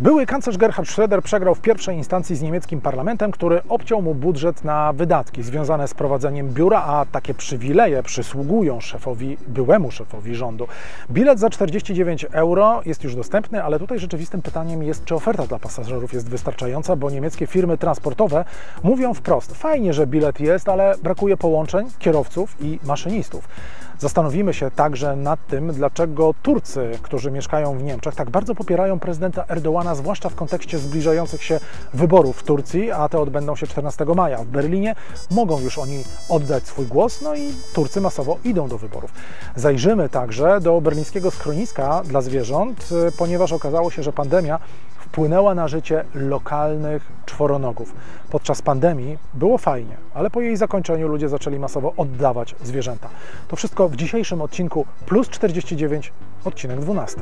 Były kanclerz Gerhard Schröder przegrał w pierwszej instancji z niemieckim parlamentem, który obciął mu budżet na wydatki związane z prowadzeniem biura, a takie przywileje przysługują szefowi, byłemu szefowi rządu. Bilet za 49 euro jest już dostępny, ale tutaj rzeczywistym pytaniem jest, czy oferta dla pasażerów jest wystarczająca, bo niemieckie firmy transportowe mówią wprost: fajnie, że bilet jest, ale brakuje połączeń, kierowców i maszynistów. Zastanowimy się także nad tym, dlaczego Turcy, którzy mieszkają w Niemczech, tak bardzo popierają prezydenta Erdołana, zwłaszcza w kontekście zbliżających się wyborów w Turcji, a te odbędą się 14 maja. W Berlinie mogą już oni oddać swój głos, no i Turcy masowo idą do wyborów. Zajrzymy także do berlińskiego schroniska dla zwierząt, ponieważ okazało się, że pandemia wpłynęła na życie lokalnych czworonogów. Podczas pandemii było fajnie, ale po jej zakończeniu ludzie zaczęli masowo oddawać zwierzęta. To wszystko w dzisiejszym odcinku Plus 49, odcinek 12.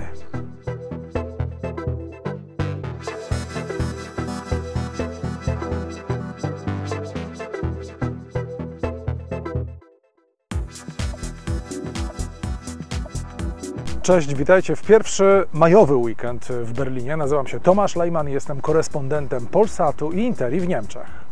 Cześć, witajcie w pierwszy majowy weekend w Berlinie. Nazywam się Tomasz Lejman i jestem korespondentem Polsatu i Interi w Niemczech.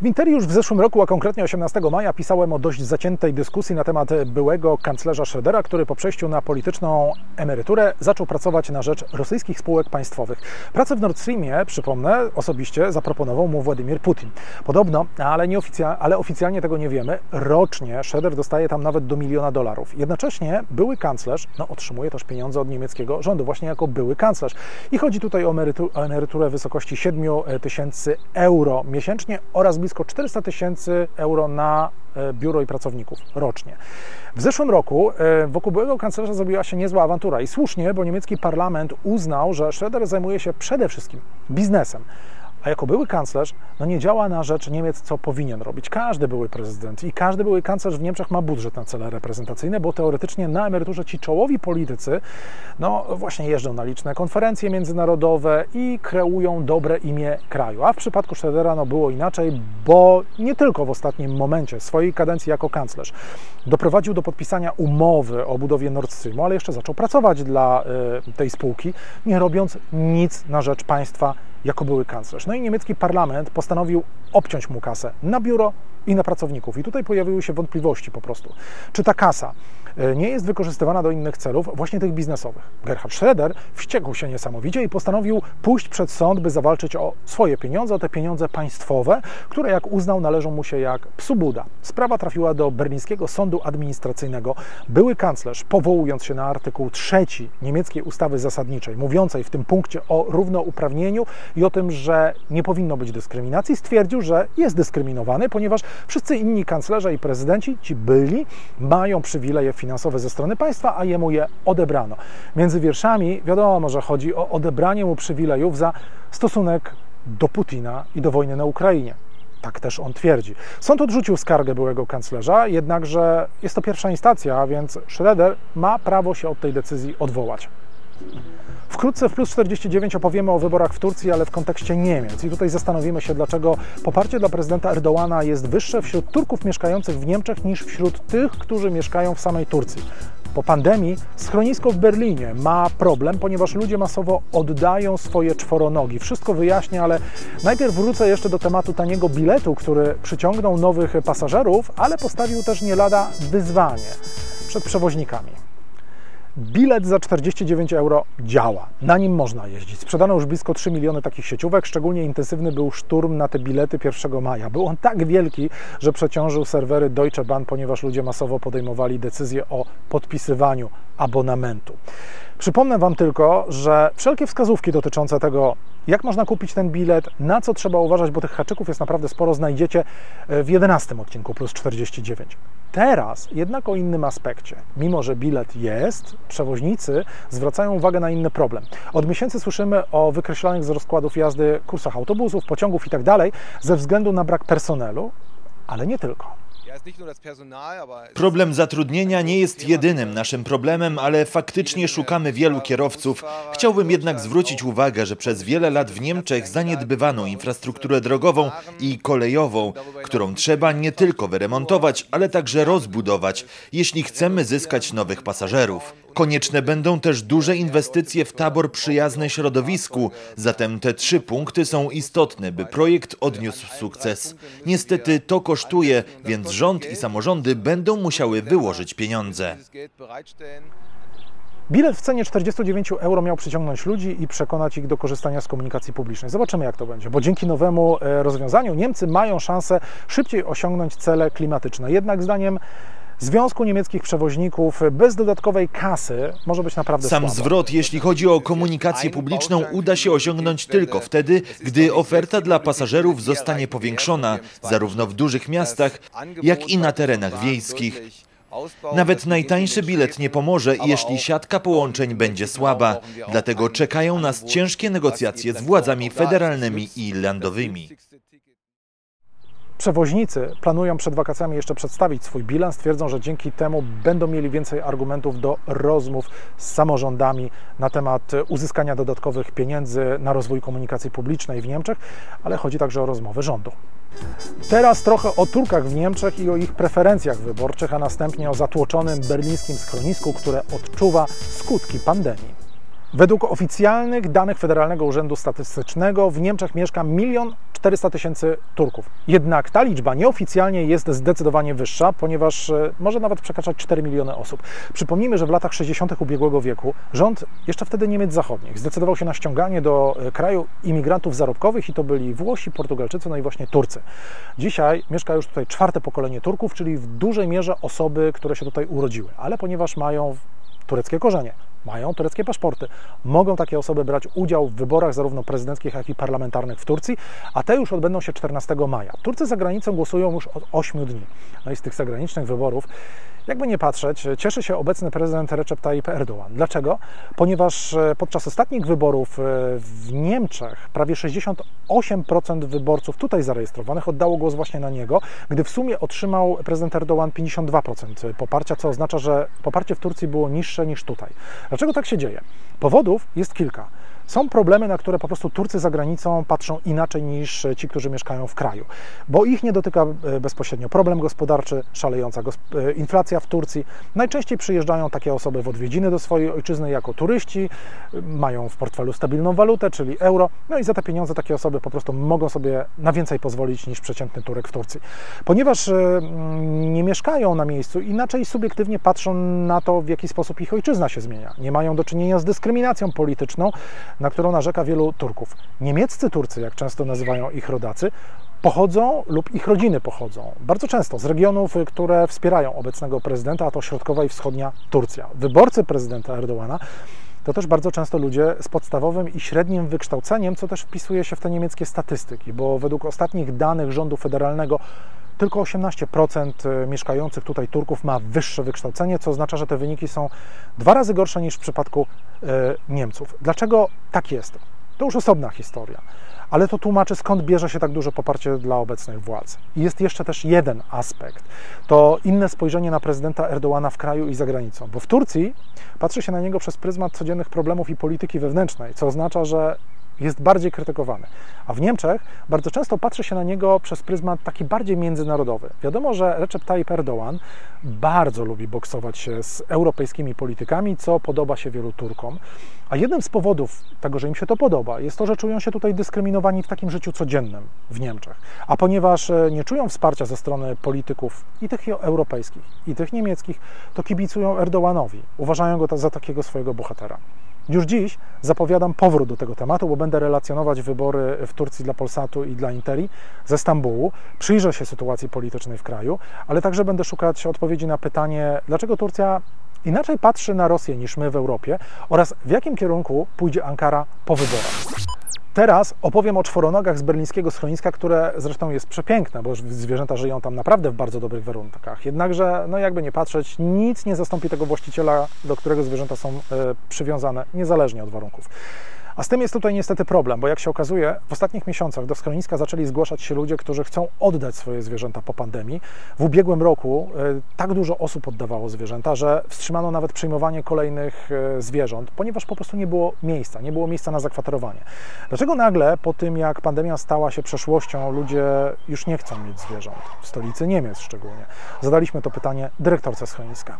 W Interi już w zeszłym roku, a konkretnie 18 maja, pisałem o dość zaciętej dyskusji na temat byłego kanclerza Schrödera, który po przejściu na polityczną emeryturę zaczął pracować na rzecz rosyjskich spółek państwowych. Pracę w Nord Streamie, przypomnę, osobiście zaproponował mu Władimir Putin. Podobno, ale, nieoficjalnie, ale oficjalnie tego nie wiemy, rocznie Schröder dostaje tam nawet do miliona dolarów. Jednocześnie były kanclerz no, otrzymuje też pieniądze od niemieckiego rządu, właśnie jako były kanclerz. I chodzi tutaj o, emerytu, o emeryturę wysokości 7 tysięcy euro miesięcznie oraz blisko 400 tysięcy euro na e, biuro i pracowników rocznie. W zeszłym roku e, wokół byłego kanclerza zrobiła się niezła awantura i słusznie, bo niemiecki parlament uznał, że Schröder zajmuje się przede wszystkim biznesem a jako były kanclerz, no nie działa na rzecz Niemiec, co powinien robić. Każdy były prezydent i każdy były kanclerz w Niemczech ma budżet na cele reprezentacyjne, bo teoretycznie na emeryturze ci czołowi politycy, no właśnie jeżdżą na liczne konferencje międzynarodowe i kreują dobre imię kraju. A w przypadku Schrödera no było inaczej, bo nie tylko w ostatnim momencie swojej kadencji jako kanclerz doprowadził do podpisania umowy o budowie Nord Streamu, ale jeszcze zaczął pracować dla y, tej spółki, nie robiąc nic na rzecz państwa jako były kanclerz. No i niemiecki parlament postanowił obciąć mu kasę na biuro i na pracowników. I tutaj pojawiły się wątpliwości po prostu. Czy ta kasa nie jest wykorzystywana do innych celów, właśnie tych biznesowych? Gerhard Schröder wściekł się niesamowicie i postanowił pójść przed sąd, by zawalczyć o swoje pieniądze, o te pieniądze państwowe, które jak uznał należą mu się jak psu Buda. Sprawa trafiła do berlińskiego sądu administracyjnego. Były kanclerz, powołując się na artykuł trzeci niemieckiej ustawy zasadniczej, mówiącej w tym punkcie o równouprawnieniu i o tym, że nie powinno być dyskryminacji, stwierdził, że jest dyskryminowany, ponieważ Wszyscy inni kanclerze i prezydenci, ci byli, mają przywileje finansowe ze strony państwa, a jemu je odebrano. Między wierszami wiadomo, że chodzi o odebranie mu przywilejów za stosunek do Putina i do wojny na Ukrainie. Tak też on twierdzi. Sąd odrzucił skargę byłego kanclerza, jednakże jest to pierwsza instancja, więc Schroeder ma prawo się od tej decyzji odwołać. Wkrótce w Plus 49 opowiemy o wyborach w Turcji, ale w kontekście Niemiec. I tutaj zastanowimy się, dlaczego poparcie dla prezydenta Erdołana jest wyższe wśród Turków mieszkających w Niemczech niż wśród tych, którzy mieszkają w samej Turcji. Po pandemii schronisko w Berlinie ma problem, ponieważ ludzie masowo oddają swoje czworonogi. Wszystko wyjaśnię, ale najpierw wrócę jeszcze do tematu taniego biletu, który przyciągnął nowych pasażerów, ale postawił też nie lada wyzwanie przed przewoźnikami. Bilet za 49 euro działa. Na nim można jeździć. Sprzedano już blisko 3 miliony takich sieciówek. Szczególnie intensywny był szturm na te bilety 1 maja. Był on tak wielki, że przeciążył serwery Deutsche Bahn, ponieważ ludzie masowo podejmowali decyzję o podpisywaniu abonamentu. Przypomnę Wam tylko, że wszelkie wskazówki dotyczące tego, jak można kupić ten bilet, na co trzeba uważać, bo tych haczyków jest naprawdę sporo, znajdziecie e, w 11 odcinku plus 49. Teraz jednak o innym aspekcie. Mimo, że bilet jest, przewoźnicy zwracają uwagę na inny problem. Od miesięcy słyszymy o wykreślanych z rozkładów jazdy kursach autobusów, pociągów itd. Tak ze względu na brak personelu, ale nie tylko. Problem zatrudnienia nie jest jedynym naszym problemem, ale faktycznie szukamy wielu kierowców. Chciałbym jednak zwrócić uwagę, że przez wiele lat w Niemczech zaniedbywano infrastrukturę drogową i kolejową, którą trzeba nie tylko wyremontować, ale także rozbudować, jeśli chcemy zyskać nowych pasażerów. Konieczne będą też duże inwestycje w tabor przyjazny środowisku, zatem te trzy punkty są istotne, by projekt odniósł sukces. Niestety to kosztuje, więc rząd i samorządy będą musiały wyłożyć pieniądze. Bilet w cenie 49 euro miał przyciągnąć ludzi i przekonać ich do korzystania z komunikacji publicznej. Zobaczymy, jak to będzie, bo dzięki nowemu e, rozwiązaniu Niemcy mają szansę szybciej osiągnąć cele klimatyczne. Jednak zdaniem Związku Niemieckich Przewoźników bez dodatkowej kasy może być naprawdę Sam słabo. zwrot, jeśli chodzi o komunikację publiczną, uda się osiągnąć tylko wtedy, gdy oferta dla pasażerów zostanie powiększona, zarówno w dużych miastach, jak i na terenach wiejskich. Nawet najtańszy bilet nie pomoże, jeśli siatka połączeń będzie słaba. Dlatego czekają nas ciężkie negocjacje z władzami federalnymi i landowymi. Przewoźnicy planują przed wakacjami jeszcze przedstawić swój bilans. Twierdzą, że dzięki temu będą mieli więcej argumentów do rozmów z samorządami na temat uzyskania dodatkowych pieniędzy na rozwój komunikacji publicznej w Niemczech, ale chodzi także o rozmowy rządu. Teraz trochę o Turkach w Niemczech i o ich preferencjach wyborczych, a następnie o zatłoczonym berlińskim schronisku, które odczuwa skutki pandemii. Według oficjalnych danych Federalnego Urzędu Statystycznego w Niemczech mieszka milion 400 tysięcy Turków. Jednak ta liczba nieoficjalnie jest zdecydowanie wyższa, ponieważ e, może nawet przekraczać 4 miliony osób. Przypomnijmy, że w latach 60. ubiegłego wieku rząd, jeszcze wtedy Niemiec Zachodnich, zdecydował się na ściąganie do e, kraju imigrantów zarobkowych i to byli Włosi, Portugalczycy, no i właśnie Turcy. Dzisiaj mieszka już tutaj czwarte pokolenie Turków, czyli w dużej mierze osoby, które się tutaj urodziły, ale ponieważ mają tureckie korzenie, mają tureckie paszporty. Mogą takie osoby brać udział w wyborach zarówno prezydenckich, jak i parlamentarnych w Turcji, a te już odbędą się 14 maja. Turcy za granicą głosują już od 8 dni. No i z tych zagranicznych wyborów jakby nie patrzeć, cieszy się obecny prezydent Recep Tayyip Erdoğan. Dlaczego? Ponieważ e, podczas ostatnich wyborów e, w Niemczech prawie 68% wyborców tutaj zarejestrowanych oddało głos właśnie na niego, gdy w sumie otrzymał prezydent Erdoğan 52% poparcia, co oznacza, że poparcie w Turcji było niższe niż tutaj. Dlaczego tak się dzieje? Powodów jest kilka. Są problemy, na które po prostu Turcy za granicą patrzą inaczej niż ci, którzy mieszkają w kraju, bo ich nie dotyka e, bezpośrednio problem gospodarczy, szalejąca e, inflacja w Turcji. Najczęściej przyjeżdżają takie osoby w odwiedziny do swojej ojczyzny jako turyści, mają w portfelu stabilną walutę, czyli euro, no i za te pieniądze takie osoby po prostu mogą sobie na więcej pozwolić niż przeciętny Turek w Turcji. Ponieważ e, nie mieszkają na miejscu, inaczej subiektywnie patrzą na to, w jaki sposób ich ojczyzna się zmienia. Nie mają do czynienia z dyskryminacją polityczną, na którą narzeka wielu Turków. Niemieccy Turcy, jak często nazywają ich rodacy, pochodzą lub ich rodziny pochodzą bardzo często z regionów, które wspierają obecnego prezydenta, a to środkowa i wschodnia Turcja. Wyborcy prezydenta Erdoana to też bardzo często ludzie z podstawowym i średnim wykształceniem, co też wpisuje się w te niemieckie statystyki, bo według ostatnich danych rządu federalnego tylko 18% mieszkających tutaj Turków ma wyższe wykształcenie, co oznacza, że te wyniki są dwa razy gorsze niż w przypadku e, Niemców. Dlaczego tak jest? To już osobna historia, ale to tłumaczy, skąd bierze się tak duże poparcie dla obecnych władz. I jest jeszcze też jeden aspekt. To inne spojrzenie na prezydenta Erdołana w kraju i za granicą. Bo w Turcji patrzy się na niego przez pryzmat codziennych problemów i polityki wewnętrznej, co oznacza, że jest bardziej krytykowany. A w Niemczech bardzo często patrzy się na niego przez pryzmat taki bardziej międzynarodowy. Wiadomo, że Recep Tayyip Erdoğan bardzo lubi boksować się z europejskimi politykami, co podoba się wielu Turkom. A jednym z powodów tego, że im się to podoba, jest to, że czują się tutaj dyskryminowani w takim życiu codziennym w Niemczech. A ponieważ e, nie czują wsparcia ze strony polityków i tych europejskich, i tych niemieckich, to kibicują Erdoganowi. Uważają go za takiego swojego bohatera. Już dziś zapowiadam powrót do tego tematu, bo będę relacjonować wybory w Turcji dla Polsatu i dla Interi ze Stambułu. Przyjrzę się sytuacji politycznej w kraju, ale także będę szukać odpowiedzi na pytanie, dlaczego Turcja inaczej patrzy na Rosję niż my w Europie oraz w jakim kierunku pójdzie Ankara po wyborach. Teraz opowiem o czworonogach z berlińskiego schroniska, które zresztą jest przepiękne, bo zwierzęta żyją tam naprawdę w bardzo dobrych warunkach. Jednakże, no jakby nie patrzeć, nic nie zastąpi tego właściciela, do którego zwierzęta są e, przywiązane, niezależnie od warunków. A z tym jest tutaj niestety problem, bo jak się okazuje, w ostatnich miesiącach do schroniska zaczęli zgłaszać się ludzie, którzy chcą oddać swoje zwierzęta po pandemii. W ubiegłym roku e, tak dużo osób oddawało zwierzęta, że wstrzymano nawet przyjmowanie kolejnych e, zwierząt, ponieważ po prostu nie było miejsca, nie było miejsca na zakwaterowanie. Dlaczego nagle po tym, jak pandemia stała się przeszłością, ludzie już nie chcą mieć zwierząt? W stolicy Niemiec szczególnie. Zadaliśmy to pytanie dyrektorce schroniska.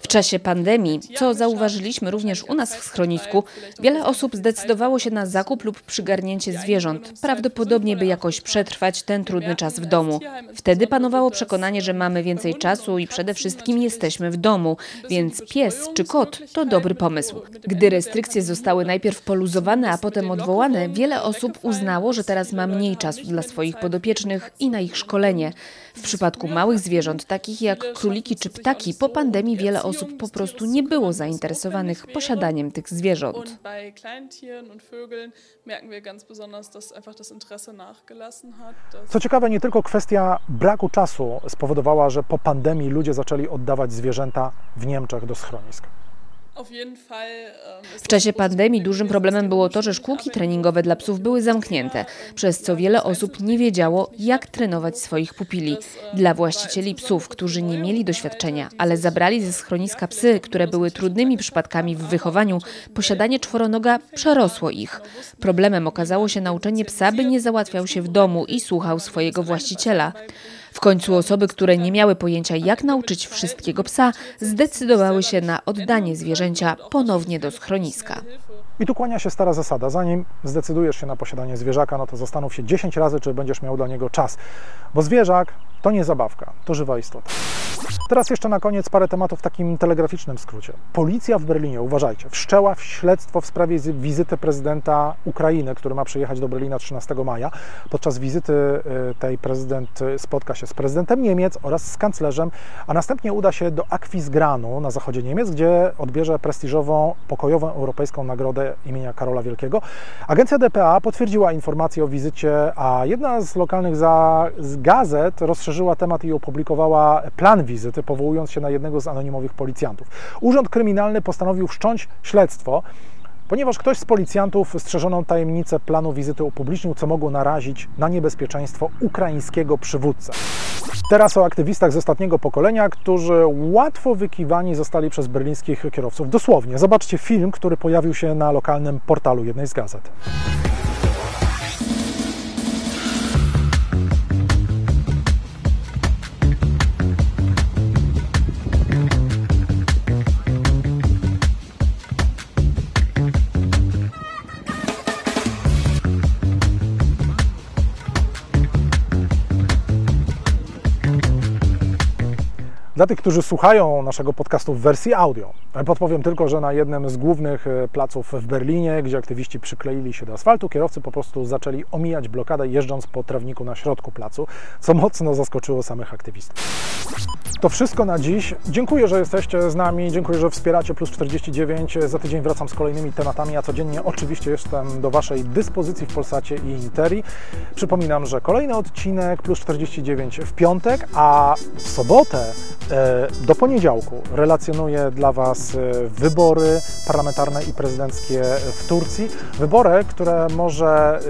W czasie pandemii, co zauważyliśmy również u nas w schronisku, wiele osób zdecydowało się na zakup lub przygarnięcie zwierząt, prawdopodobnie by jakoś przetrwać ten trudny czas w domu. Wtedy panowało przekonanie, że mamy więcej czasu i przede wszystkim jesteśmy w domu, więc pies czy kot to dobry pomysł. Gdy restrykcje zostały najpierw poluzowane, a potem odwołane, wiele osób uznało, że teraz ma mniej czasu dla swoich podopiecznych i na ich szkolenie. W przypadku małych zwierząt, takich jak króliki czy ptaki, po pandemii wiele osób po prostu nie było zainteresowanych posiadaniem tych zwierząt. Co ciekawe, nie tylko kwestia braku czasu spowodowała, że po pandemii ludzie zaczęli oddawać zwierzęta w Niemczech do schronisk. W czasie pandemii dużym problemem było to, że szkółki treningowe dla psów były zamknięte, przez co wiele osób nie wiedziało, jak trenować swoich pupili. Dla właścicieli psów, którzy nie mieli doświadczenia, ale zabrali ze schroniska psy, które były trudnymi przypadkami w wychowaniu, posiadanie czworonoga przerosło ich. Problemem okazało się nauczenie psa, by nie załatwiał się w domu i słuchał swojego właściciela. W końcu osoby, które nie miały pojęcia, jak nauczyć wszystkiego psa, zdecydowały się na oddanie zwierzęcia ponownie do schroniska. I tu kłania się stara zasada. Zanim zdecydujesz się na posiadanie zwierzaka, no to zastanów się 10 razy, czy będziesz miał dla niego czas. Bo zwierzak to nie zabawka, to żywa istota. Teraz jeszcze na koniec parę tematów w takim telegraficznym skrócie. Policja w Berlinie, uważajcie, wszczęła śledztwo w sprawie wizyty prezydenta Ukrainy, który ma przyjechać do Berlina 13 maja. Podczas wizyty y, tej prezydent y, spotka się z prezydentem Niemiec oraz z kanclerzem, a następnie uda się do Aquisgranu na zachodzie Niemiec, gdzie odbierze prestiżową, pokojową europejską nagrodę imienia Karola Wielkiego. Agencja DPA potwierdziła informację o wizycie, a jedna z lokalnych za, z gazet rozszerzyła temat i opublikowała plan wizyty, powołując się na jednego z anonimowych policjantów. Urząd Kryminalny postanowił wszcząć śledztwo, ponieważ ktoś z policjantów strzeżoną tajemnicę planu wizyty upublicznił, co mogło narazić na niebezpieczeństwo ukraińskiego przywódcę. Teraz o aktywistach z ostatniego pokolenia, którzy łatwo wykiwani zostali przez berlińskich kierowców. Dosłownie, zobaczcie film, który pojawił się na lokalnym portalu jednej z gazet. Dla tych, którzy słuchają naszego podcastu w wersji audio, podpowiem tylko, że na jednym z głównych e, placów w Berlinie, gdzie aktywiści przykleili się do asfaltu, kierowcy po prostu zaczęli omijać blokadę, jeżdżąc po trawniku na środku placu, co mocno zaskoczyło samych aktywistów. To wszystko na dziś. Dziękuję, że jesteście z nami, dziękuję, że wspieracie Plus 49. Za tydzień wracam z kolejnymi tematami, a codziennie oczywiście jestem do Waszej dyspozycji w Polsacie i Interi. Przypominam, że kolejny odcinek Plus 49 w piątek, a w sobotę e, do poniedziałku relacjonuję dla Was e, wybory parlamentarne i prezydenckie w Turcji. Wybory, które może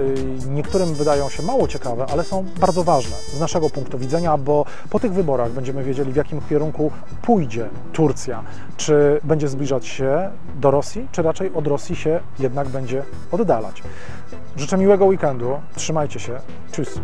e, niektórym wydają się mało ciekawe, ale są bardzo ważne z naszego punktu widzenia, bo po tych wyborach będziemy wiedzieli, w jakim kierunku pójdzie Turcja. Czy będzie zbliżać się do Rosji, czy raczej od Rosji się jednak będzie oddalać. Życzę miłego weekendu, trzymajcie się, tschüss.